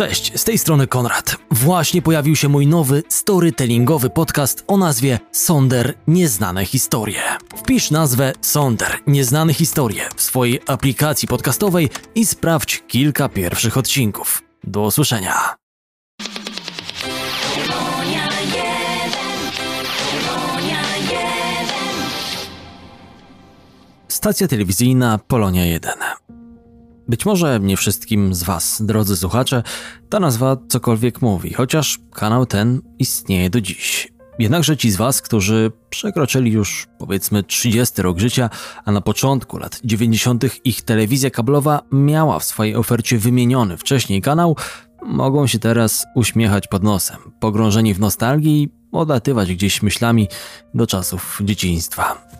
Cześć, z tej strony Konrad. Właśnie pojawił się mój nowy storytellingowy podcast o nazwie Sonder Nieznane Historie. Wpisz nazwę Sonder Nieznane Historie w swojej aplikacji podcastowej i sprawdź kilka pierwszych odcinków. Do usłyszenia. Stacja telewizyjna Polonia 1. Być może nie wszystkim z Was, drodzy słuchacze, ta nazwa cokolwiek mówi, chociaż kanał ten istnieje do dziś. Jednakże ci z Was, którzy przekroczyli już powiedzmy 30 rok życia, a na początku lat 90. ich telewizja kablowa miała w swojej ofercie wymieniony wcześniej kanał, mogą się teraz uśmiechać pod nosem, pogrążeni w nostalgii odlatywać gdzieś myślami do czasów dzieciństwa.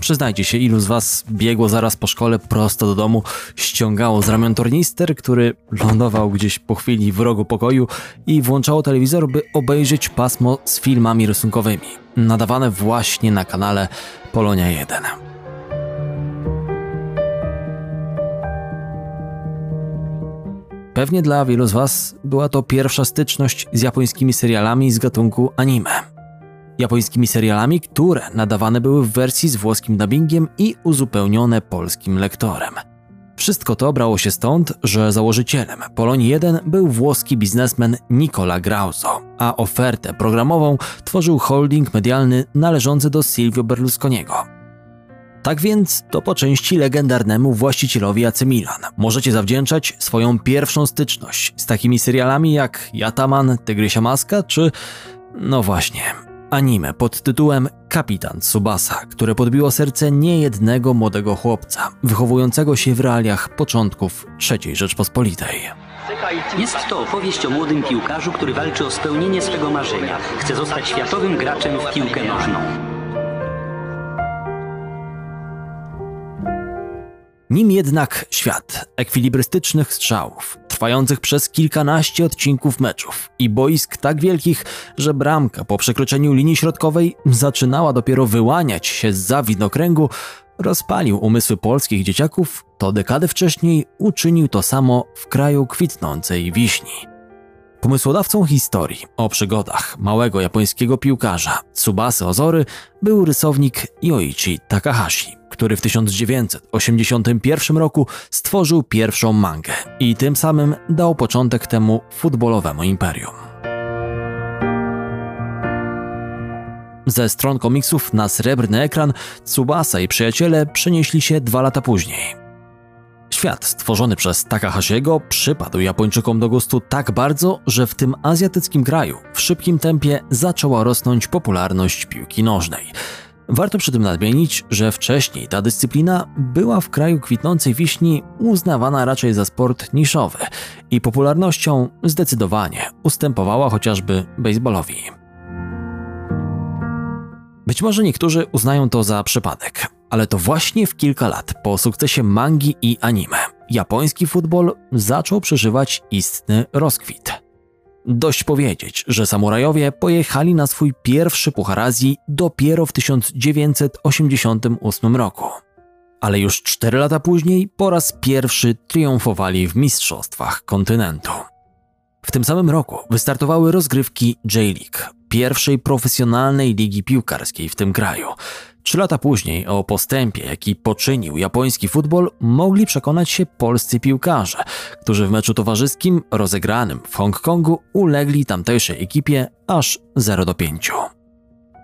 Przyznajcie się, ilu z was biegło zaraz po szkole prosto do domu, ściągało z ramion tornister, który lądował gdzieś po chwili w rogu pokoju i włączało telewizor, by obejrzeć pasmo z filmami rysunkowymi, nadawane właśnie na kanale Polonia 1. Pewnie dla wielu z Was była to pierwsza styczność z japońskimi serialami z gatunku anime japońskimi serialami, które nadawane były w wersji z włoskim dubbingiem i uzupełnione polskim lektorem. Wszystko to brało się stąd, że założycielem Polonii 1 był włoski biznesmen Nicola Grauso, a ofertę programową tworzył holding medialny należący do Silvio Berlusconiego. Tak więc to po części legendarnemu właścicielowi AC Milan możecie zawdzięczać swoją pierwszą styczność z takimi serialami jak Jataman, Tygrysia Maska czy no właśnie, Anime pod tytułem Kapitan Tsubasa, które podbiło serce niejednego młodego chłopca, wychowującego się w realiach początków III Rzeczpospolitej. Jest to opowieść o młodym piłkarzu, który walczy o spełnienie swego marzenia. Chce zostać światowym graczem w piłkę nożną. Nim jednak świat ekwilibrystycznych strzałów, trwających przez kilkanaście odcinków meczów i boisk tak wielkich, że bramka po przekroczeniu linii środkowej zaczynała dopiero wyłaniać się za widnokręgu, rozpalił umysły polskich dzieciaków, to dekadę wcześniej uczynił to samo w kraju kwitnącej wiśni. Pomysłodawcą historii o przygodach małego japońskiego piłkarza Tsubasy Ozory był rysownik Yoichi Takahashi, który w 1981 roku stworzył pierwszą mangę i tym samym dał początek temu futbolowemu imperium. Ze stron komiksów na srebrny ekran Tsubasa i przyjaciele przenieśli się dwa lata później. Świat stworzony przez Takahashiego przypadł Japończykom do gustu tak bardzo, że w tym azjatyckim kraju w szybkim tempie zaczęła rosnąć popularność piłki nożnej. Warto przy tym nadmienić, że wcześniej ta dyscyplina była w kraju kwitnącej wiśni uznawana raczej za sport niszowy i popularnością zdecydowanie ustępowała chociażby baseballowi. Być może niektórzy uznają to za przypadek, ale to właśnie w kilka lat po sukcesie mangi i anime japoński futbol zaczął przeżywać istny rozkwit. Dość powiedzieć, że samurajowie pojechali na swój pierwszy Puchar Azji dopiero w 1988 roku. Ale już cztery lata później po raz pierwszy triumfowali w mistrzostwach kontynentu. W tym samym roku wystartowały rozgrywki J-League, pierwszej profesjonalnej ligi piłkarskiej w tym kraju. Trzy lata później o postępie, jaki poczynił japoński futbol, mogli przekonać się polscy piłkarze, którzy w meczu towarzyskim rozegranym w Hongkongu ulegli tamtejszej ekipie aż 0 do 5.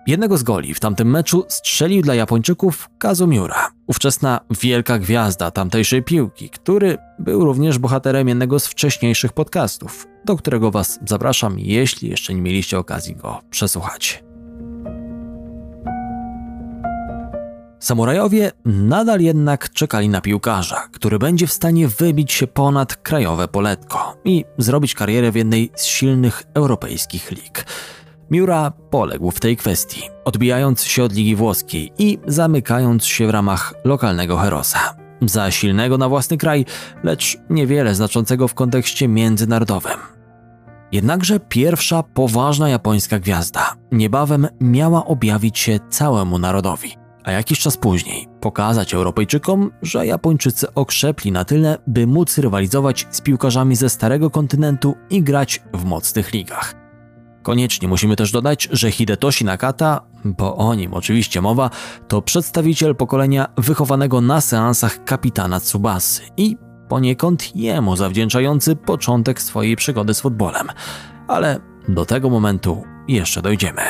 Jednego z goli w tamtym meczu strzelił dla Japończyków Kazumiura, ówczesna wielka gwiazda tamtejszej piłki, który był również bohaterem jednego z wcześniejszych podcastów, do którego Was zapraszam, jeśli jeszcze nie mieliście okazji go przesłuchać. Samurajowie nadal jednak czekali na piłkarza, który będzie w stanie wybić się ponad krajowe poletko i zrobić karierę w jednej z silnych europejskich lig. Miura poległ w tej kwestii, odbijając się od ligi włoskiej i zamykając się w ramach lokalnego herosa. Za silnego na własny kraj, lecz niewiele znaczącego w kontekście międzynarodowym. Jednakże pierwsza poważna japońska gwiazda niebawem miała objawić się całemu narodowi a jakiś czas później pokazać Europejczykom, że Japończycy okrzepli na tyle, by móc rywalizować z piłkarzami ze starego kontynentu i grać w mocnych ligach. Koniecznie musimy też dodać, że Hidetoshi Nakata, bo o nim oczywiście mowa, to przedstawiciel pokolenia wychowanego na seansach kapitana Tsubasy i poniekąd jemu zawdzięczający początek swojej przygody z futbolem. Ale do tego momentu jeszcze dojdziemy.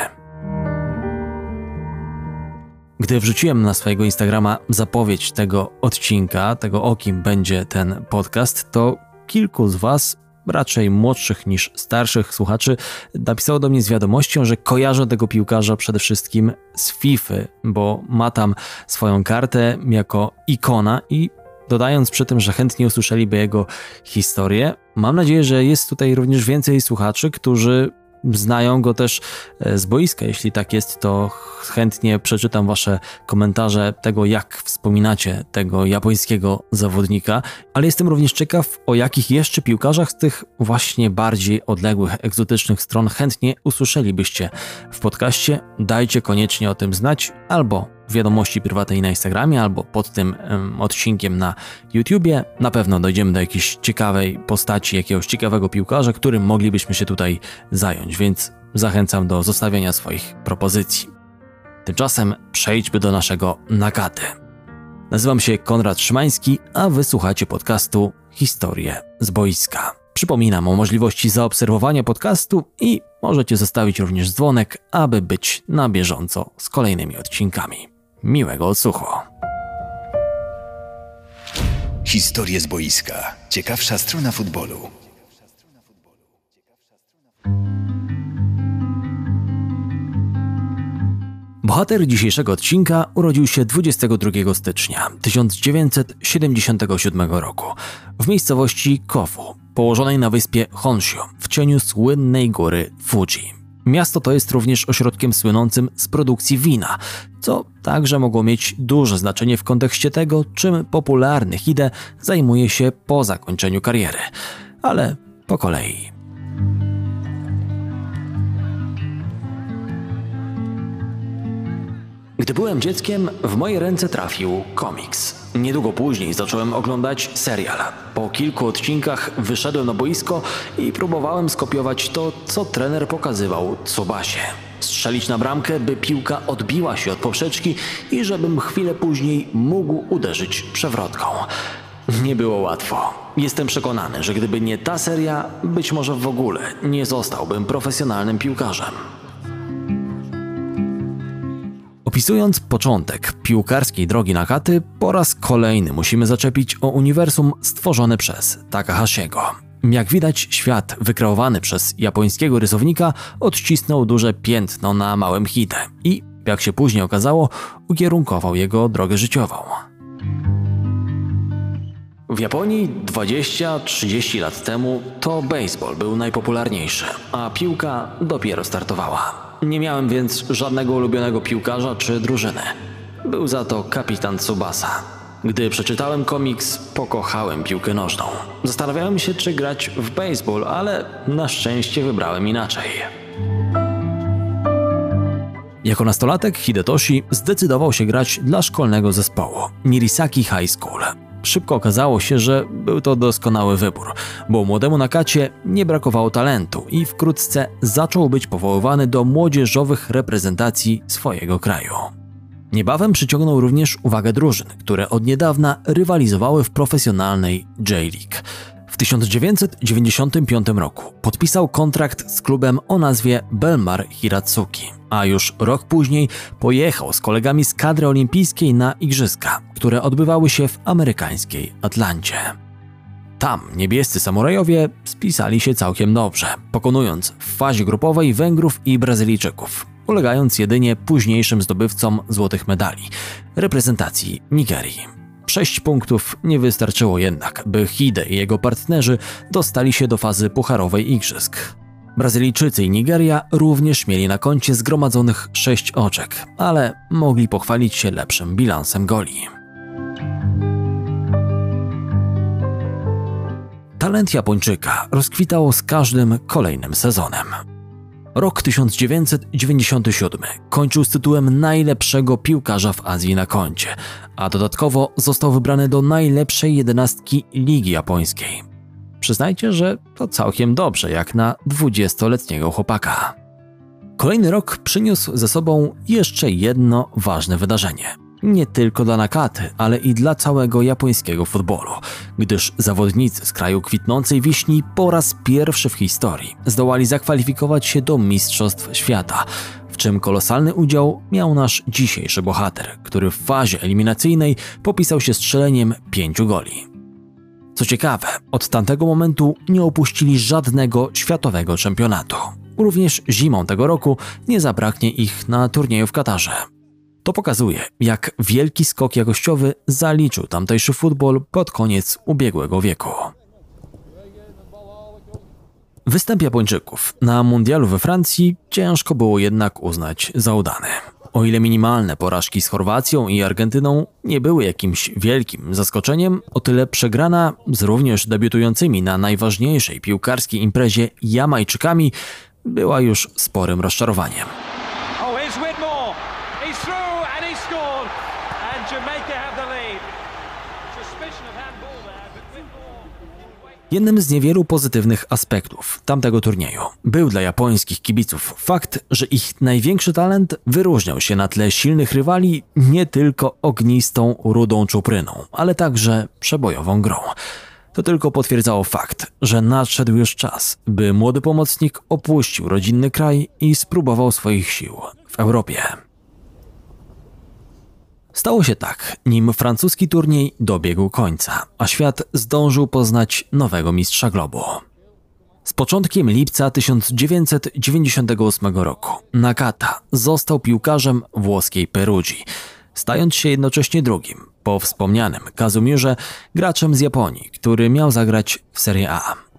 Gdy wrzuciłem na swojego Instagrama zapowiedź tego odcinka, tego o kim będzie ten podcast, to kilku z Was, raczej młodszych niż starszych słuchaczy, napisało do mnie z wiadomością, że kojarzę tego piłkarza przede wszystkim z FIFA, bo ma tam swoją kartę jako ikona i dodając przy tym, że chętnie usłyszeliby jego historię. Mam nadzieję, że jest tutaj również więcej słuchaczy, którzy znają go też e, z boiska. Jeśli tak jest, to chętnie przeczytam Wasze komentarze tego, jak wspominacie tego japońskiego zawodnika, ale jestem również ciekaw, o jakich jeszcze piłkarzach z tych właśnie bardziej odległych, egzotycznych stron chętnie usłyszelibyście w podcaście. Dajcie koniecznie o tym znać albo wiadomości prywatnej na Instagramie albo pod tym um, odcinkiem na YouTubie. Na pewno dojdziemy do jakiejś ciekawej postaci, jakiegoś ciekawego piłkarza, którym moglibyśmy się tutaj zająć, więc zachęcam do zostawiania swoich propozycji. Tymczasem przejdźmy do naszego nagaty. Nazywam się Konrad Szymański, a wysłuchacie podcastu Historie z boiska. Przypominam o możliwości zaobserwowania podcastu i możecie zostawić również dzwonek, aby być na bieżąco z kolejnymi odcinkami. Miłego odsłuchu. Historie z boiska. Ciekawsza strona futbolu. Bohater dzisiejszego odcinka urodził się 22 stycznia 1977 roku w miejscowości Kofu, położonej na wyspie Honshu w cieniu słynnej góry Fuji. Miasto to jest również ośrodkiem słynącym z produkcji wina, co także mogło mieć duże znaczenie w kontekście tego, czym popularny Hide zajmuje się po zakończeniu kariery. Ale po kolei. Gdy byłem dzieckiem, w moje ręce trafił komiks. Niedługo później zacząłem oglądać serial. Po kilku odcinkach wyszedłem na boisko i próbowałem skopiować to, co trener pokazywał Tsubasie. Strzelić na bramkę, by piłka odbiła się od poprzeczki i żebym chwilę później mógł uderzyć przewrotką. Nie było łatwo. Jestem przekonany, że gdyby nie ta seria, być może w ogóle nie zostałbym profesjonalnym piłkarzem. Opisując początek piłkarskiej drogi Nakaty, po raz kolejny musimy zaczepić o uniwersum stworzone przez Takahashiego. Jak widać, świat wykreowany przez japońskiego rysownika odcisnął duże piętno na małym hite i, jak się później okazało, ukierunkował jego drogę życiową. W Japonii 20-30 lat temu to baseball był najpopularniejszy, a piłka dopiero startowała. Nie miałem więc żadnego ulubionego piłkarza czy drużyny. Był za to kapitan Tsubasa. Gdy przeczytałem komiks, pokochałem piłkę nożną. Zastanawiałem się, czy grać w baseball, ale na szczęście wybrałem inaczej. Jako nastolatek Hidetoshi zdecydował się grać dla szkolnego zespołu Mirisaki High School. Szybko okazało się, że był to doskonały wybór, bo młodemu Nakacie nie brakowało talentu i wkrótce zaczął być powoływany do młodzieżowych reprezentacji swojego kraju. Niebawem przyciągnął również uwagę drużyn, które od niedawna rywalizowały w profesjonalnej J-League. W 1995 roku podpisał kontrakt z klubem o nazwie Belmar Hiratsuki, a już rok później pojechał z kolegami z kadry olimpijskiej na igrzyska, które odbywały się w amerykańskiej Atlancie. Tam niebiescy samurajowie spisali się całkiem dobrze, pokonując w fazie grupowej Węgrów i Brazylijczyków, ulegając jedynie późniejszym zdobywcom złotych medali reprezentacji Nigerii. Sześć punktów nie wystarczyło jednak, by Hide i jego partnerzy dostali się do fazy pucharowej igrzysk. Brazylijczycy i Nigeria również mieli na koncie zgromadzonych sześć oczek, ale mogli pochwalić się lepszym bilansem goli. Talent Japończyka rozkwitał z każdym kolejnym sezonem. Rok 1997 kończył z tytułem najlepszego piłkarza w Azji na koncie, a dodatkowo został wybrany do najlepszej jedenastki Ligi Japońskiej. Przyznajcie, że to całkiem dobrze, jak na 20-letniego chłopaka. Kolejny rok przyniósł ze sobą jeszcze jedno ważne wydarzenie. Nie tylko dla Nakaty, ale i dla całego japońskiego futbolu, gdyż zawodnicy z kraju kwitnącej wiśni po raz pierwszy w historii zdołali zakwalifikować się do Mistrzostw Świata, w czym kolosalny udział miał nasz dzisiejszy bohater, który w fazie eliminacyjnej popisał się strzeleniem pięciu goli. Co ciekawe, od tamtego momentu nie opuścili żadnego światowego czempionatu. Również zimą tego roku nie zabraknie ich na turnieju w Katarze. To pokazuje, jak wielki skok jakościowy zaliczył tamtejszy futbol pod koniec ubiegłego wieku. Występ Japończyków na mundialu we Francji ciężko było jednak uznać za udany. O ile minimalne porażki z Chorwacją i Argentyną nie były jakimś wielkim zaskoczeniem, o tyle przegrana z również debiutującymi na najważniejszej piłkarskiej imprezie Jamajczykami była już sporym rozczarowaniem. Jednym z niewielu pozytywnych aspektów tamtego turnieju był dla japońskich kibiców fakt, że ich największy talent wyróżniał się na tle silnych rywali nie tylko ognistą, rudą czupryną, ale także przebojową grą. To tylko potwierdzało fakt, że nadszedł już czas, by młody pomocnik opuścił rodzinny kraj i spróbował swoich sił w Europie. Stało się tak, nim francuski turniej dobiegł końca, a świat zdążył poznać nowego mistrza globu. Z początkiem lipca 1998 roku Nakata został piłkarzem włoskiej Perugii, stając się jednocześnie drugim, po wspomnianym Kazumirze, graczem z Japonii, który miał zagrać w Serie A.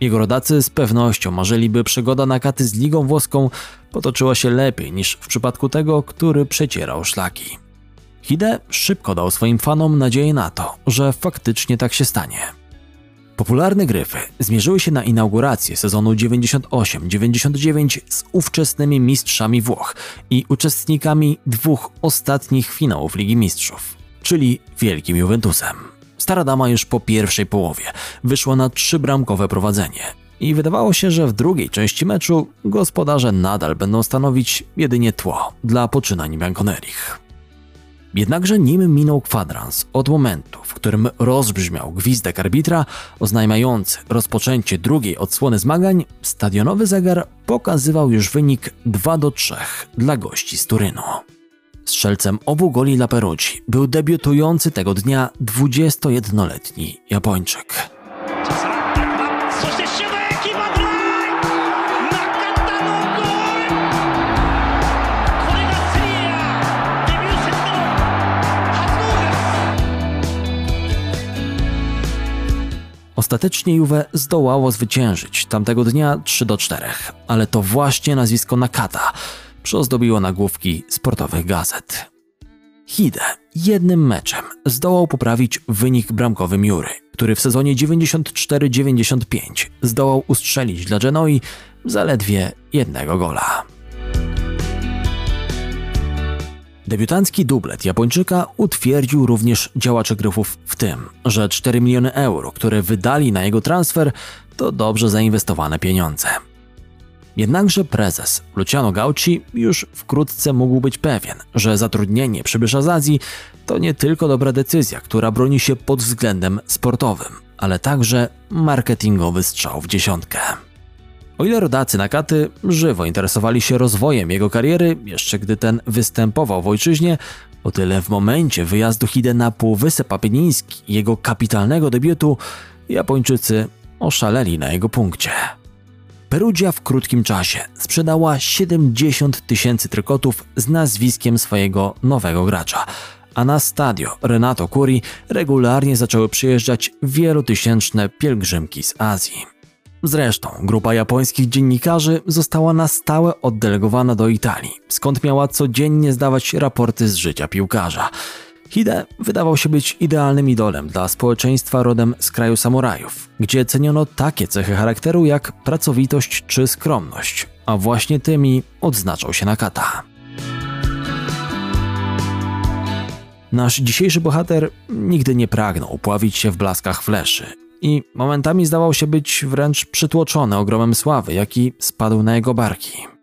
Jego rodacy z pewnością marzyli, by przygoda Nakaty z ligą włoską potoczyła się lepiej niż w przypadku tego, który przecierał szlaki. Hide szybko dał swoim fanom nadzieję na to, że faktycznie tak się stanie. Popularne gryfy zmierzyły się na inaugurację sezonu 98-99 z ówczesnymi mistrzami Włoch i uczestnikami dwóch ostatnich finałów Ligi Mistrzów, czyli Wielkim Juventusem. Stara dama już po pierwszej połowie wyszła na trzybramkowe prowadzenie i wydawało się, że w drugiej części meczu gospodarze nadal będą stanowić jedynie tło dla poczynań Bianconerich. Jednakże nim minął kwadrans od momentu, w którym rozbrzmiał gwizdek arbitra oznajmiający rozpoczęcie drugiej odsłony zmagań, stadionowy zegar pokazywał już wynik 2 do 3 dla gości z Turynu. Strzelcem obu goli dla Peruci był debiutujący tego dnia 21-letni Japończyk. Ostatecznie Juve zdołało zwyciężyć tamtego dnia 3 do 4, ale to właśnie nazwisko Nakata przyozdobiło nagłówki sportowych gazet. Hide jednym meczem zdołał poprawić wynik bramkowy Miury, który w sezonie 94-95 zdołał ustrzelić dla Genoi zaledwie jednego gola. Debiutancki dublet Japończyka utwierdził również działaczy gryfów w tym, że 4 miliony euro, które wydali na jego transfer, to dobrze zainwestowane pieniądze. Jednakże prezes Luciano Gauci już wkrótce mógł być pewien, że zatrudnienie przybysza z Azji to nie tylko dobra decyzja, która broni się pod względem sportowym, ale także marketingowy strzał w dziesiątkę. O ile rodacy Nakaty żywo interesowali się rozwojem jego kariery, jeszcze gdy ten występował w ojczyźnie, o tyle w momencie wyjazdu Hide na Półwysep Apeniński jego kapitalnego debiutu, Japończycy oszaleli na jego punkcie. Perugia w krótkim czasie sprzedała 70 tysięcy trykotów z nazwiskiem swojego nowego gracza, a na stadio Renato Curi regularnie zaczęły przyjeżdżać wielotysięczne pielgrzymki z Azji. Zresztą grupa japońskich dziennikarzy została na stałe oddelegowana do Italii, skąd miała codziennie zdawać raporty z życia piłkarza. Hide wydawał się być idealnym idolem dla społeczeństwa rodem z kraju samurajów, gdzie ceniono takie cechy charakteru jak pracowitość czy skromność, a właśnie tymi odznaczał się Nakata. Nasz dzisiejszy bohater nigdy nie pragnął pławić się w blaskach fleszy i momentami zdawał się być wręcz przytłoczony ogromem sławy, jaki spadł na jego barki.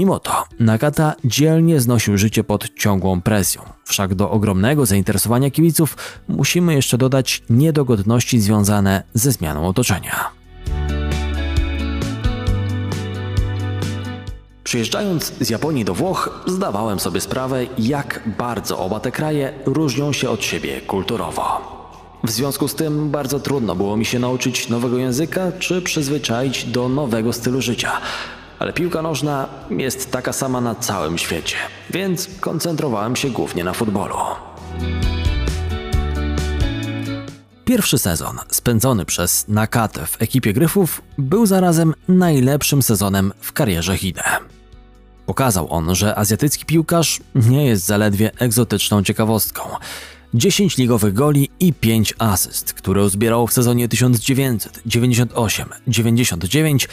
Mimo to Nakata dzielnie znosił życie pod ciągłą presją. Wszak do ogromnego zainteresowania kibiców musimy jeszcze dodać niedogodności związane ze zmianą otoczenia. Przyjeżdżając z Japonii do Włoch, zdawałem sobie sprawę, jak bardzo oba te kraje różnią się od siebie kulturowo. W związku z tym bardzo trudno było mi się nauczyć nowego języka czy przyzwyczaić do nowego stylu życia. Ale piłka nożna jest taka sama na całym świecie, więc koncentrowałem się głównie na futbolu. Pierwszy sezon, spędzony przez Nakatę w ekipie Gryfów, był zarazem najlepszym sezonem w karierze Hide. Pokazał on, że azjatycki piłkarz nie jest zaledwie egzotyczną ciekawostką. 10 ligowych goli i 5 asyst, które uzbierał w sezonie 1998-99,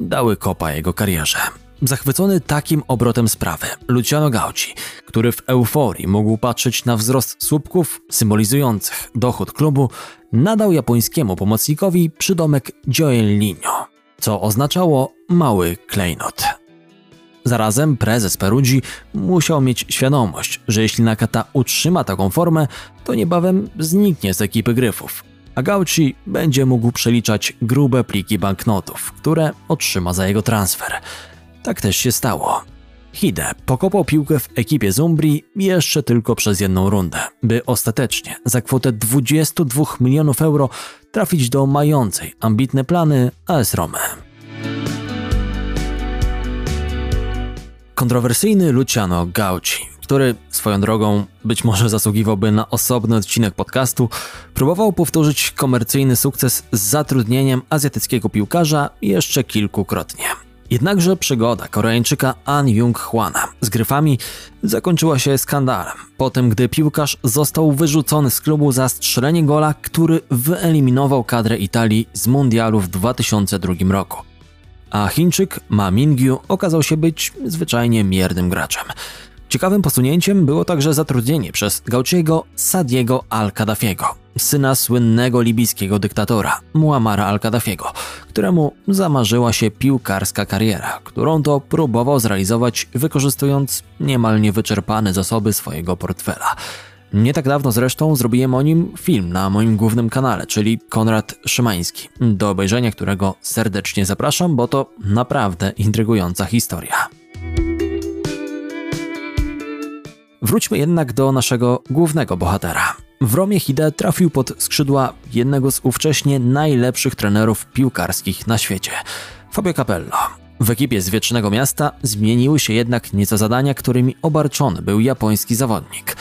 dały kopa jego karierze. Zachwycony takim obrotem sprawy, Luciano Gauci, który w euforii mógł patrzeć na wzrost słupków symbolizujących dochód klubu, nadał japońskiemu pomocnikowi przydomek Gioellino, co oznaczało mały klejnot. Zarazem prezes Peruggi musiał mieć świadomość, że jeśli Nakata utrzyma taką formę, to niebawem zniknie z ekipy Gryfów, a Gauci będzie mógł przeliczać grube pliki banknotów, które otrzyma za jego transfer. Tak też się stało. Hide pokopał piłkę w ekipie Zumbri jeszcze tylko przez jedną rundę, by ostatecznie za kwotę 22 milionów euro trafić do mającej ambitne plany AS Rome. Kontrowersyjny Luciano Gauci, który swoją drogą być może zasługiwałby na osobny odcinek podcastu, próbował powtórzyć komercyjny sukces z zatrudnieniem azjatyckiego piłkarza jeszcze kilkukrotnie. Jednakże przygoda Koreańczyka An Jung-hwana z gryfami zakończyła się skandalem, po tym gdy piłkarz został wyrzucony z klubu za strzelenie gola, który wyeliminował kadrę Italii z mundialu w 2002 roku a Chińczyk Ma Mingyu okazał się być zwyczajnie miernym graczem. Ciekawym posunięciem było także zatrudnienie przez Gauchiego Sadiego al-Kaddafiego, syna słynnego libijskiego dyktatora Muammara al-Kaddafiego, któremu zamarzyła się piłkarska kariera, którą to próbował zrealizować wykorzystując niemal niewyczerpane zasoby swojego portfela. Nie tak dawno zresztą zrobiłem o nim film na moim głównym kanale, czyli Konrad Szymański, do obejrzenia którego serdecznie zapraszam, bo to naprawdę intrygująca historia. Wróćmy jednak do naszego głównego bohatera. W Romie Hide trafił pod skrzydła jednego z ówcześnie najlepszych trenerów piłkarskich na świecie, Fabio Capello. W ekipie z Wiecznego Miasta zmieniły się jednak nieco zadania, którymi obarczony był japoński zawodnik –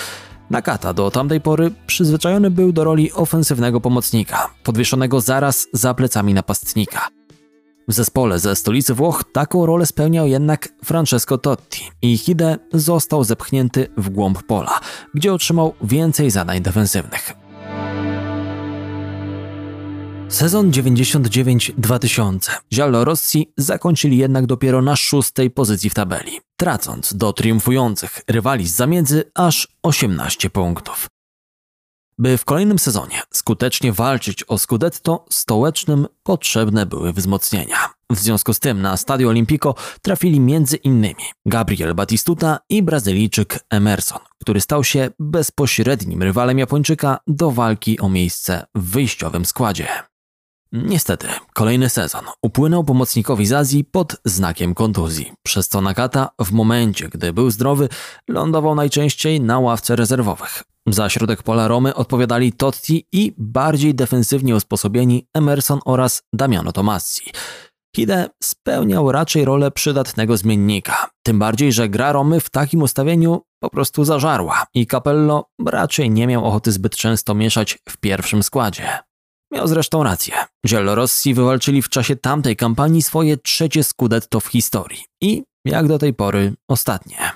Nakata do tamtej pory przyzwyczajony był do roli ofensywnego pomocnika, podwieszonego zaraz za plecami napastnika. W zespole ze stolicy Włoch taką rolę spełniał jednak Francesco Totti i Hide został zepchnięty w głąb pola, gdzie otrzymał więcej zadań defensywnych. Sezon 99-2000 Giallorossi zakończyli jednak dopiero na szóstej pozycji w tabeli, tracąc do triumfujących rywali z zamiedzy aż 18 punktów. By w kolejnym sezonie skutecznie walczyć o Scudetto, stołecznym potrzebne były wzmocnienia. W związku z tym na Stadio Olimpico trafili innymi Gabriel Batistuta i Brazylijczyk Emerson, który stał się bezpośrednim rywalem Japończyka do walki o miejsce w wyjściowym składzie. Niestety, kolejny sezon upłynął pomocnikowi z Azji pod znakiem kontuzji, przez co Nakata w momencie, gdy był zdrowy, lądował najczęściej na ławce rezerwowych. Za środek pola Romy odpowiadali Totti i bardziej defensywnie usposobieni Emerson oraz Damiano Tomassi. Hide spełniał raczej rolę przydatnego zmiennika, tym bardziej, że gra Romy w takim ustawieniu po prostu zażarła i Capello raczej nie miał ochoty zbyt często mieszać w pierwszym składzie. Miał zresztą rację. Giallorossi wywalczyli w czasie tamtej kampanii swoje trzecie scudetto w historii i, jak do tej pory, ostatnie.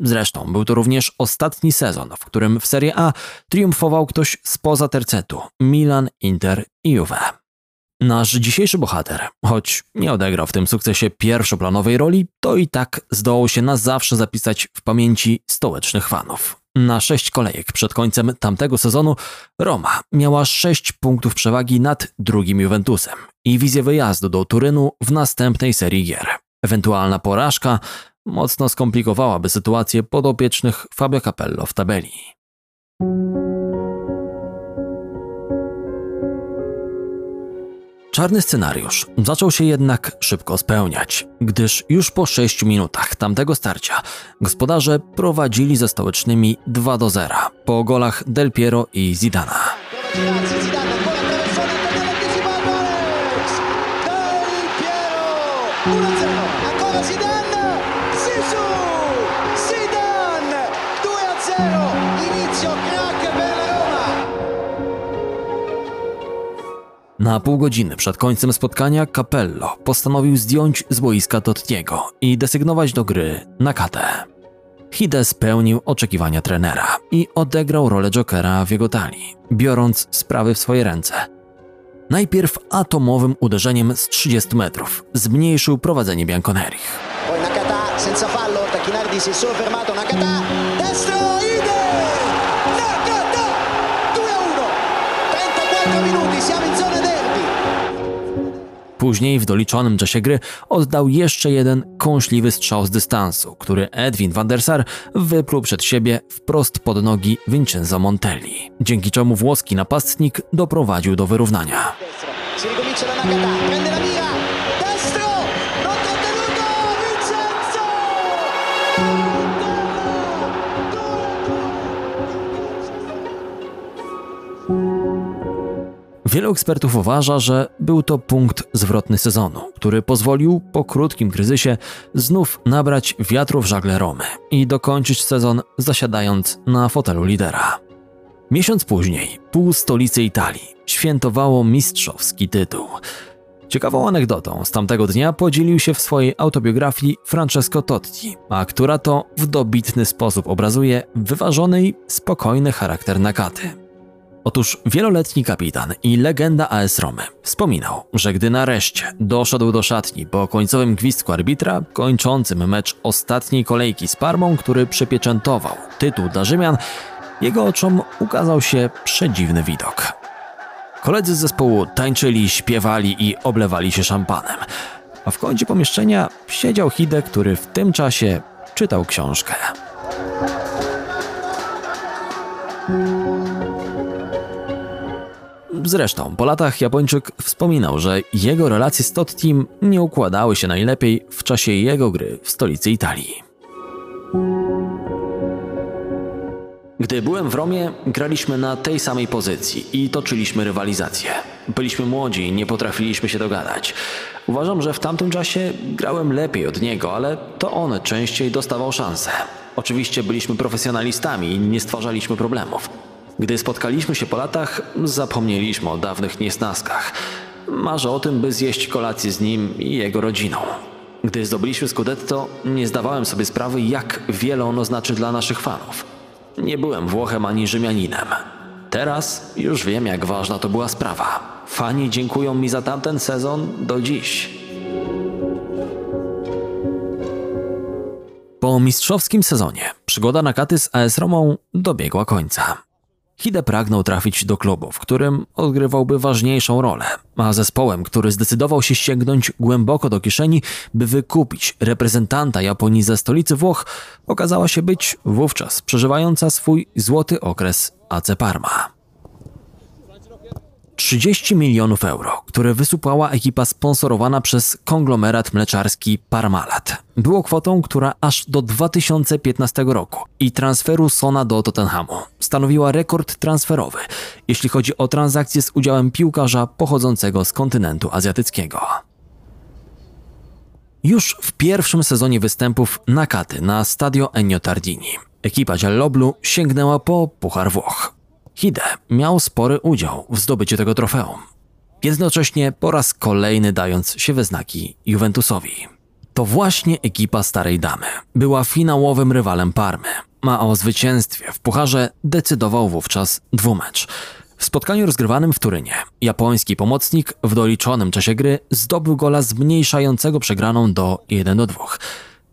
Zresztą był to również ostatni sezon, w którym w Serie A triumfował ktoś spoza tercetu Milan, Inter i Juve. Nasz dzisiejszy bohater, choć nie odegrał w tym sukcesie pierwszoplanowej roli, to i tak zdołał się na zawsze zapisać w pamięci stołecznych fanów. Na sześć kolejek przed końcem tamtego sezonu Roma miała sześć punktów przewagi nad drugim Juventusem i wizję wyjazdu do Turynu w następnej serii gier. Ewentualna porażka mocno skomplikowałaby sytuację podopiecznych Fabio Capello w tabeli. Czarny scenariusz zaczął się jednak szybko spełniać, gdyż już po 6 minutach tamtego starcia gospodarze prowadzili ze stołecznymi 2 do 0 po golach Del Piero i Zidana. Na pół godziny przed końcem spotkania Capello postanowił zdjąć z boiska Tottiego i desygnować do gry Nakatę. Hide spełnił oczekiwania trenera i odegrał rolę Jokera w jego talii, biorąc sprawy w swoje ręce. Najpierw atomowym uderzeniem z 30 metrów zmniejszył prowadzenie Bianconerich. Poi Nakata senza fallo, si è solo fermato, Nakata, Później w doliczonym czasie gry oddał jeszcze jeden kąśliwy strzał z dystansu, który Edwin van der Sar wypluł przed siebie wprost pod nogi Vincenzo Montelli, dzięki czemu włoski napastnik doprowadził do wyrównania. Wielu ekspertów uważa, że był to punkt zwrotny sezonu, który pozwolił po krótkim kryzysie znów nabrać wiatru w żagle Romy i dokończyć sezon zasiadając na fotelu lidera. Miesiąc później pół stolicy Italii świętowało mistrzowski tytuł. Ciekawą anegdotą z tamtego dnia podzielił się w swojej autobiografii Francesco Totti, a która to w dobitny sposób obrazuje wyważony i spokojny charakter Nakaty. Otóż wieloletni kapitan i legenda AS Romy wspominał, że gdy nareszcie doszedł do szatni po końcowym gwizdku arbitra, kończącym mecz ostatniej kolejki z Parmą, który przypieczętował tytuł dla Rzymian, jego oczom ukazał się przedziwny widok. Koledzy z zespołu tańczyli, śpiewali i oblewali się szampanem, a w kącie pomieszczenia siedział Hide, który w tym czasie czytał książkę. Zresztą po latach Japończyk wspominał, że jego relacje z Tottim nie układały się najlepiej w czasie jego gry w stolicy Italii. Gdy byłem w Romie, graliśmy na tej samej pozycji i toczyliśmy rywalizację. Byliśmy młodzi i nie potrafiliśmy się dogadać. Uważam, że w tamtym czasie grałem lepiej od niego, ale to on częściej dostawał szansę. Oczywiście byliśmy profesjonalistami i nie stwarzaliśmy problemów. Gdy spotkaliśmy się po latach, zapomnieliśmy o dawnych niesnaskach. Marzę o tym, by zjeść kolację z nim i jego rodziną. Gdy zdobyliśmy Scudetto, nie zdawałem sobie sprawy, jak wiele ono znaczy dla naszych fanów. Nie byłem Włochem ani Rzymianinem. Teraz już wiem, jak ważna to była sprawa. Fani dziękują mi za tamten sezon do dziś. Po mistrzowskim sezonie przygoda Nakaty z AS Romą dobiegła końca. Hide pragnął trafić do klubu, w którym odgrywałby ważniejszą rolę, a zespołem, który zdecydował się sięgnąć głęboko do kieszeni, by wykupić reprezentanta Japonii ze stolicy Włoch, okazała się być wówczas przeżywająca swój złoty okres AC Parma. 30 milionów euro, które wysupłała ekipa sponsorowana przez konglomerat mleczarski Parmalat. Było kwotą, która aż do 2015 roku i transferu Sona do Tottenhamu stanowiła rekord transferowy, jeśli chodzi o transakcje z udziałem piłkarza pochodzącego z kontynentu azjatyckiego. Już w pierwszym sezonie występów Nakaty na Stadio Ennio Tardini ekipa Gialloblu sięgnęła po Puchar Włoch. Hide miał spory udział w zdobyciu tego trofeum, jednocześnie po raz kolejny dając się we znaki Juventusowi. To właśnie ekipa Starej Damy była finałowym rywalem Parmy, a o zwycięstwie w pucharze decydował wówczas dwumecz. W spotkaniu rozgrywanym w Turynie japoński pomocnik w doliczonym czasie gry zdobył gola zmniejszającego przegraną do 1 do 2.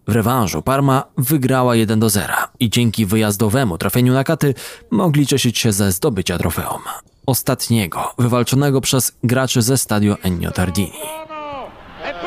W rewanżu Parma wygrała 1 do 0 i dzięki wyjazdowemu trafieniu na katy mogli cieszyć się ze zdobycia trofeum. Ostatniego, wywalczonego przez graczy ze stadio Ennio Tardini. E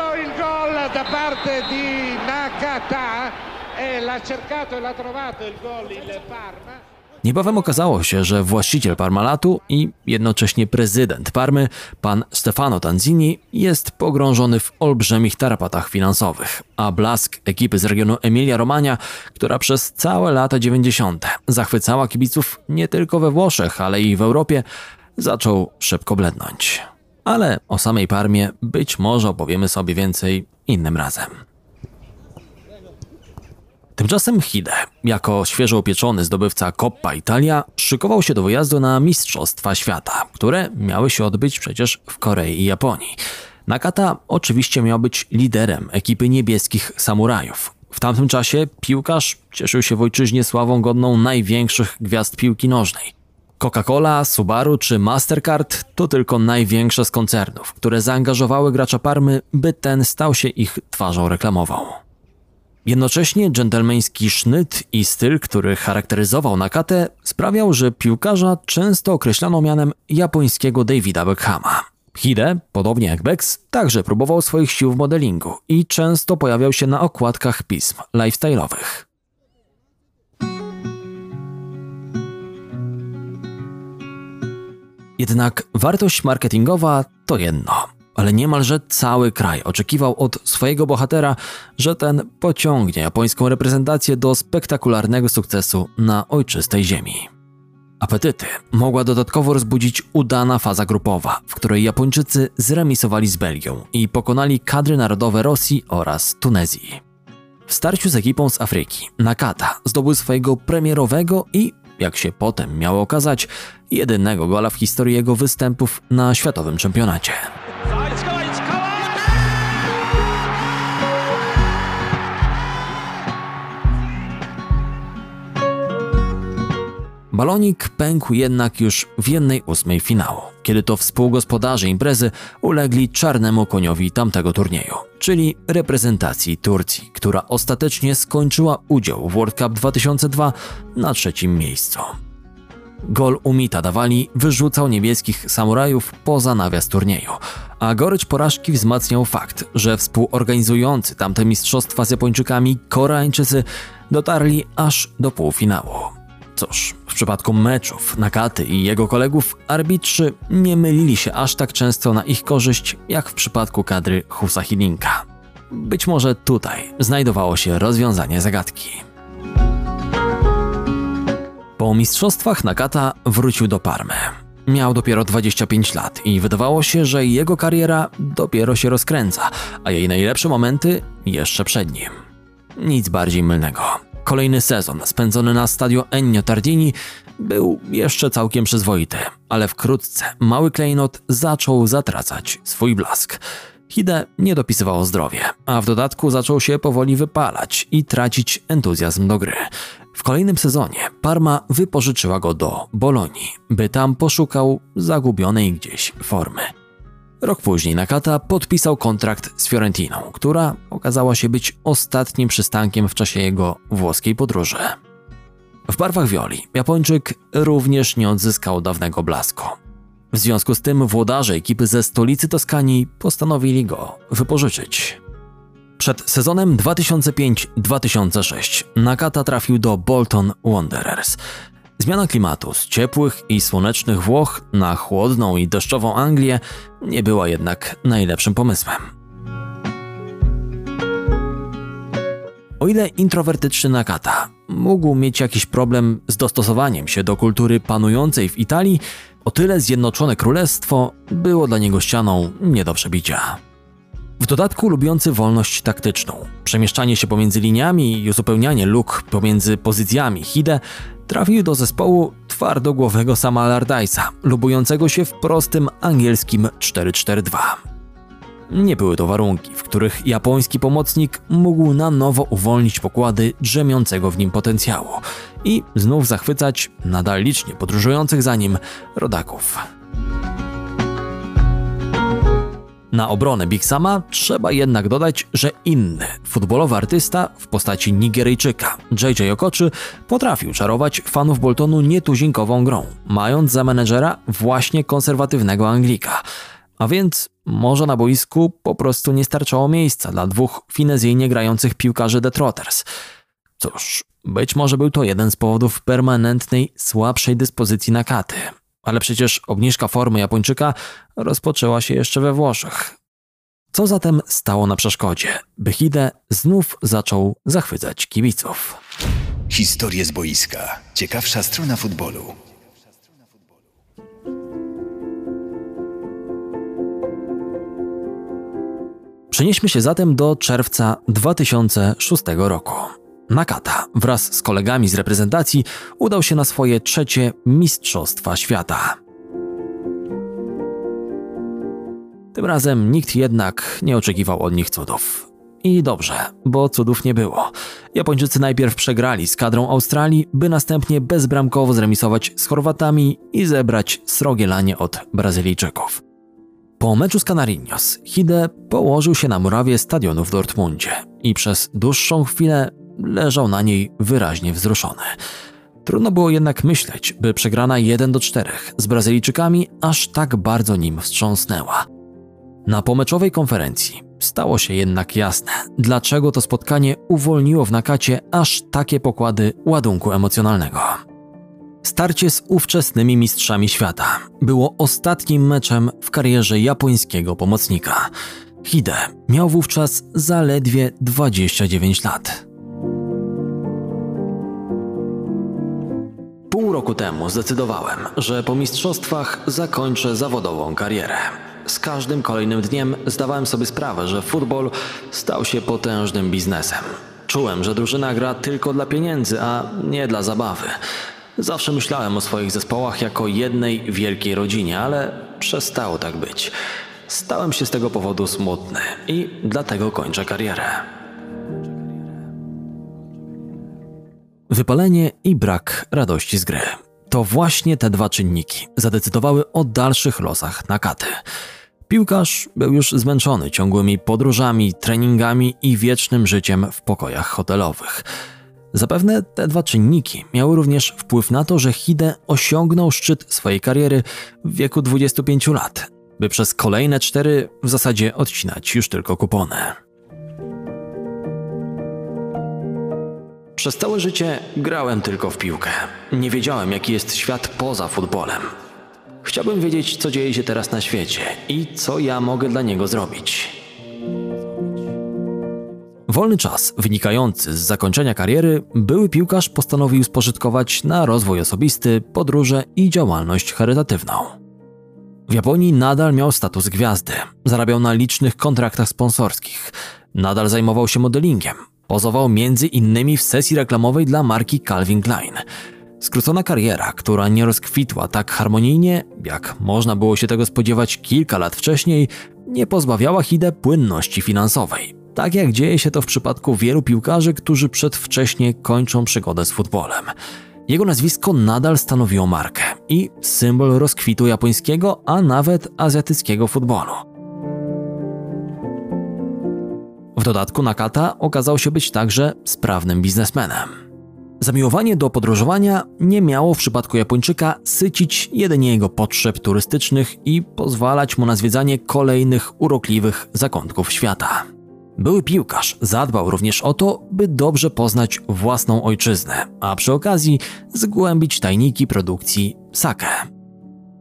Niebawem okazało się, że właściciel Parmalatu i jednocześnie prezydent Parmy, pan Stefano Tanzini, jest pogrążony w olbrzymich tarapatach finansowych, a blask ekipy z regionu Emilia-Romagna, która przez całe lata 90. zachwycała kibiców nie tylko we Włoszech, ale i w Europie, zaczął szybko blednąć. Ale o samej Parmie być może opowiemy sobie więcej innym razem. Tymczasem Hide, jako świeżo upieczony zdobywca Coppa Italia, szykował się do wyjazdu na Mistrzostwa Świata, które miały się odbyć przecież w Korei i Japonii. Nakata oczywiście miał być liderem ekipy niebieskich samurajów. W tamtym czasie piłkarz cieszył się w ojczyźnie sławą godną największych gwiazd piłki nożnej. Coca-Cola, Subaru czy Mastercard to tylko największe z koncernów, które zaangażowały gracza Parmy, by ten stał się ich twarzą reklamową. Jednocześnie dżentelmeński sznyt i styl, który charakteryzował Nakatę, sprawiał, że piłkarza często określano mianem japońskiego Davida Beckhama. Hide, podobnie jak Becks, także próbował swoich sił w modelingu i często pojawiał się na okładkach pism lifestyle'owych. Jednak wartość marketingowa to jedno, ale niemalże cały kraj oczekiwał od swojego bohatera, że ten pociągnie japońską reprezentację do spektakularnego sukcesu na ojczystej ziemi. Apetyty mogła dodatkowo rozbudzić udana faza grupowa, w której Japończycy zremisowali z Belgią i pokonali kadry narodowe Rosji oraz Tunezji. W starciu z ekipą z Afryki Nakata zdobył swojego premierowego i, jak się potem miało okazać, jedynego gola w historii jego występów na światowym czempionacie. さあ市川市川 Balonik pękł jednak już w jednej ósmej finału, kiedy to współgospodarze imprezy ulegli czarnemu koniowi tamtego turnieju, czyli reprezentacji Turcji, która ostatecznie skończyła udział w World Cup 2002 na trzecim miejscu. Gol Umita Dawali wyrzucał niebieskich samurajów poza nawias turnieju, a gorycz porażki wzmacniał fakt, że współorganizujący tamte mistrzostwa z Japończykami Koreańczycy dotarli aż do półfinału. Cóż, w przypadku meczów Nakaty i jego kolegów arbitrzy nie mylili się aż tak często na ich korzyść, jak w przypadku kadry Husa Hilinka. Być może tutaj znajdowało się rozwiązanie zagadki. Po mistrzostwach Nakata wrócił do Parmy. Miał dopiero 25 lat i wydawało się, że jego kariera dopiero się rozkręca, a jej najlepsze momenty jeszcze przed nim. Nic bardziej mylnego. Kolejny sezon spędzony na stadio Ennio Tardini był jeszcze całkiem przyzwoity, ale wkrótce mały klejnot zaczął zatracać swój blask. Hide nie dopisywało zdrowie, a w dodatku zaczął się powoli wypalać i tracić entuzjazm do gry. W kolejnym sezonie Parma wypożyczyła go do Bolonii, by tam poszukał zagubionej gdzieś formy. Rok później Nakata podpisał kontrakt z Fiorentiną, która okazała się być ostatnim przystankiem w czasie jego włoskiej podróży. W barwach Violi Japończyk również nie odzyskał dawnego blasku. W związku z tym włodarze ekipy ze stolicy Toskanii postanowili go wypożyczyć. Przed sezonem 2005-2006 Nakata trafił do Bolton Wanderers. Zmiana klimatu z ciepłych i słonecznych Włoch na chłodną i deszczową Anglię nie była jednak najlepszym pomysłem. O ile introwertyczny Nakata mógł mieć jakiś problem z dostosowaniem się do kultury panującej w Italii, o tyle Zjednoczone Królestwo było dla niego ścianą nie do przebicia. W dodatku lubiący wolność taktyczną, przemieszczanie się pomiędzy liniami i uzupełnianie luk pomiędzy pozycjami Hide trafił do zespołu twardogłowego sama Allardyce'a, lubującego się w prostym angielskim 4-4-2. Nie były to warunki, w których japoński pomocnik mógł na nowo uwolnić pokłady drzemiącego w nim potencjału i znów zachwycać nadal licznie podróżujących za nim rodaków. Na obronę Big Sama trzeba jednak dodać, że inny futbolowy artysta w postaci Nigeryjczyka JJ Okoczy potrafił czarować fanów Boltonu nietuzinkową grą, mając za menedżera właśnie konserwatywnego Anglika. A więc może na boisku po prostu nie starczało miejsca dla dwóch finezyjnie grających piłkarzy The Trotters. Cóż, być może był to jeden z powodów permanentnej, słabszej dyspozycji Nakaty, ale przecież obniżka formy Japończyka rozpoczęła się jeszcze we Włoszech. Co zatem stało na przeszkodzie, by Hide znów zaczął zachwycać kibiców? Historie z boiska. Ciekawsza strona futbolu. Przenieśmy się zatem do czerwca 2006 roku. Nakata wraz z kolegami z reprezentacji udał się na swoje trzecie Mistrzostwa Świata. Tym razem nikt jednak nie oczekiwał od nich cudów. I dobrze, bo cudów nie było. Japończycy najpierw przegrali z kadrą Australii, by następnie bezbramkowo zremisować z Chorwatami i zebrać srogie lanie od Brazylijczyków. Po meczu z Canarinos Hide położył się na murawie stadionu w Dortmundzie i przez dłuższą chwilę leżał na niej wyraźnie wzruszony. Trudno było jednak myśleć, by przegrana 1 do 4 z Brazylijczykami aż tak bardzo nim wstrząsnęła. Na pomeczowej konferencji stało się jednak jasne, dlaczego to spotkanie uwolniło w nakacie aż takie pokłady ładunku emocjonalnego. Starcie z ówczesnymi mistrzami świata było ostatnim meczem w karierze japońskiego pomocnika. Hide miał wówczas zaledwie 29 lat. Roku temu zdecydowałem, że po mistrzostwach zakończę zawodową karierę. Z każdym kolejnym dniem zdawałem sobie sprawę, że futbol stał się potężnym biznesem. Czułem, że drużyna gra tylko dla pieniędzy, a nie dla zabawy. Zawsze myślałem o swoich zespołach jako jednej wielkiej rodzinie, ale przestało tak być. Stałem się z tego powodu smutny i dlatego kończę karierę. Wypalenie i brak radości z gry. To właśnie te dwa czynniki zadecydowały o dalszych losach Nakaty. Piłkarz był już zmęczony ciągłymi podróżami, treningami i wiecznym życiem w pokojach hotelowych. Zapewne te dwa czynniki miały również wpływ na to, że Hide osiągnął szczyt swojej kariery w wieku 25 lat, by przez kolejne cztery w zasadzie odcinać już tylko kupony. Przez całe życie grałem tylko w piłkę. Nie wiedziałem, jaki jest świat poza futbolem. Chciałbym wiedzieć, co dzieje się teraz na świecie i co ja mogę dla niego zrobić. Wolny czas wynikający z zakończenia kariery były piłkarz postanowił spożytkować na rozwój osobisty, podróże i działalność charytatywną. W Japonii nadal miał status gwiazdy, zarabiał na licznych kontraktach sponsorskich, nadal zajmował się modelingiem, pozował między innymi w sesji reklamowej dla marki Calvin Klein. Skrócona kariera, która nie rozkwitła tak harmonijnie, jak można było się tego spodziewać kilka lat wcześniej, nie pozbawiała Hide płynności finansowej. Tak jak dzieje się to w przypadku wielu piłkarzy, którzy przedwcześnie kończą przygodę z futbolem. Jego nazwisko nadal stanowiło markę i symbol rozkwitu japońskiego, a nawet azjatyckiego futbolu. W dodatku Nakata okazał się być także sprawnym biznesmenem. Zamiłowanie do podróżowania nie miało w przypadku Japończyka sycić jedynie jego potrzeb turystycznych i pozwalać mu na zwiedzanie kolejnych urokliwych zakątków świata. Były piłkarz zadbał również o to, by dobrze poznać własną ojczyznę, a przy okazji zgłębić tajniki produkcji sake.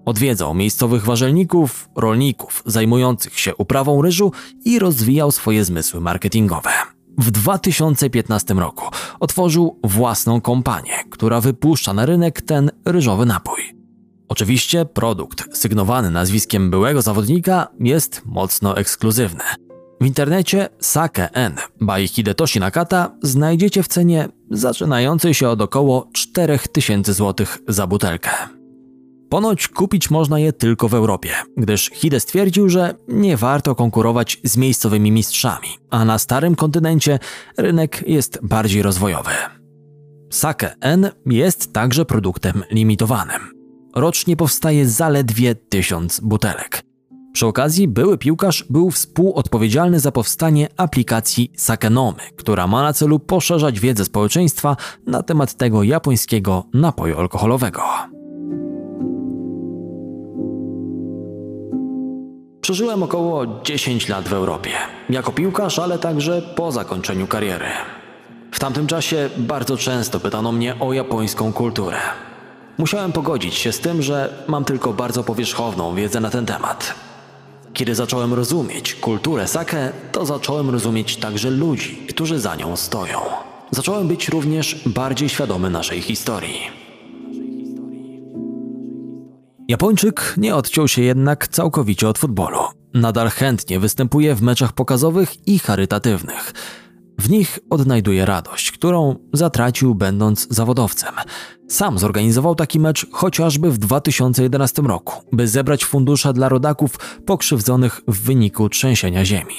Odwiedzał miejscowych warzelników, rolników zajmujących się uprawą ryżu i rozwijał swoje zmysły marketingowe. W 2015 roku otworzył własną kompanię, która wypuszcza na rynek ten ryżowy napój. Oczywiście produkt sygnowany nazwiskiem byłego zawodnika jest mocno ekskluzywny. W internecie Sake N by Hidetoshi Nakata znajdziecie w cenie zaczynającej się od około 4000 zł za butelkę. Ponoć kupić można je tylko w Europie, gdyż Hide stwierdził, że nie warto konkurować z miejscowymi mistrzami, a na starym kontynencie rynek jest bardziej rozwojowy. Sake N jest także produktem limitowanym. Rocznie powstaje zaledwie tysiąc butelek. Przy okazji były piłkarz był współodpowiedzialny za powstanie aplikacji Sakenomy, która ma na celu poszerzać wiedzę społeczeństwa na temat tego japońskiego napoju alkoholowego. Przeżyłem około 10 lat w Europie, jako piłkarz, ale także po zakończeniu kariery. W tamtym czasie bardzo często pytano mnie o japońską kulturę. Musiałem pogodzić się z tym, że mam tylko bardzo powierzchowną wiedzę na ten temat. Kiedy zacząłem rozumieć kulturę sake, to zacząłem rozumieć także ludzi, którzy za nią stoją. Zacząłem być również bardziej świadomy naszej historii. Japończyk nie odciął się jednak całkowicie od futbolu. Nadal chętnie występuje w meczach pokazowych i charytatywnych. W nich odnajduje radość, którą zatracił będąc zawodowcem. Sam zorganizował taki mecz chociażby w 2011 roku, by zebrać fundusze dla rodaków pokrzywdzonych w wyniku trzęsienia ziemi.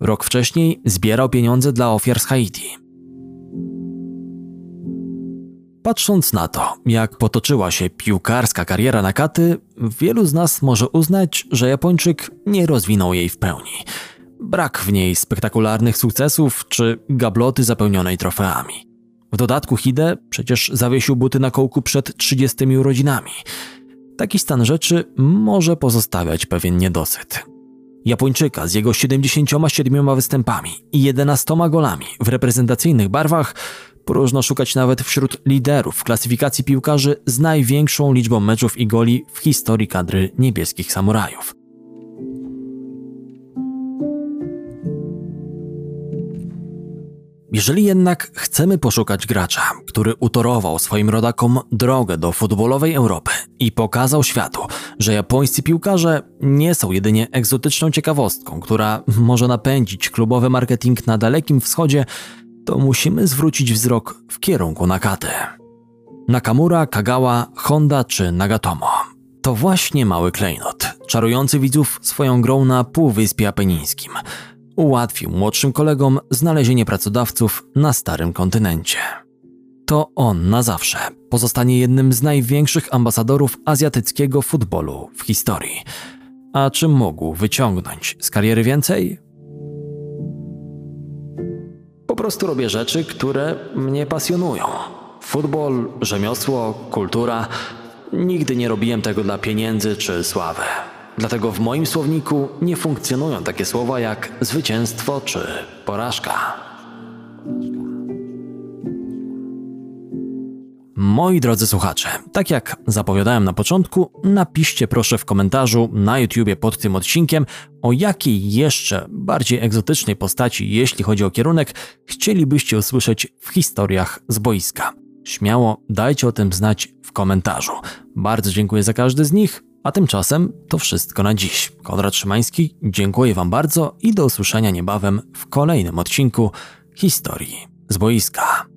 Rok wcześniej zbierał pieniądze dla ofiar z Haiti. Patrząc na to, jak potoczyła się piłkarska kariera Nakaty, wielu z nas może uznać, że Japończyk nie rozwinął jej w pełni. Brak w niej spektakularnych sukcesów czy gabloty zapełnionej trofeami. W dodatku Hide przecież zawiesił buty na kołku przed 30 urodzinami. Taki stan rzeczy może pozostawiać pewien niedosyt. Japończyka z jego 77 występami i 11 golami w reprezentacyjnych barwach próżno szukać nawet wśród liderów klasyfikacji piłkarzy z największą liczbą meczów i goli w historii kadry niebieskich samurajów. Jeżeli jednak chcemy poszukać gracza, który utorował swoim rodakom drogę do futbolowej Europy i pokazał światu, że japońscy piłkarze nie są jedynie egzotyczną ciekawostką, która może napędzić klubowy marketing na Dalekim Wschodzie, to musimy zwrócić wzrok w kierunku Nakate. Nakamura, Kagawa, Honda czy Nagatomo. To właśnie mały klejnot, czarujący widzów swoją grą na Półwyspie Apenińskim. Ułatwił młodszym kolegom znalezienie pracodawców na starym kontynencie. To on na zawsze pozostanie jednym z największych ambasadorów azjatyckiego futbolu w historii. A czy mógł wyciągnąć z kariery więcej? Po prostu robię rzeczy, które mnie pasjonują. Futbol, rzemiosło, kultura. Nigdy nie robiłem tego dla pieniędzy czy sławy. Dlatego w moim słowniku nie funkcjonują takie słowa jak zwycięstwo czy porażka. Moi drodzy słuchacze, tak jak zapowiadałem na początku, napiszcie proszę w komentarzu na YouTubie pod tym odcinkiem, o jakiej jeszcze bardziej egzotycznej postaci, jeśli chodzi o kierunek, chcielibyście usłyszeć w historiach z boiska. Śmiało dajcie o tym znać w komentarzu. Bardzo dziękuję za każdy z nich, a tymczasem to wszystko na dziś. Konrad Szymański, dziękuję Wam bardzo i do usłyszenia niebawem w kolejnym odcinku historii z boiska.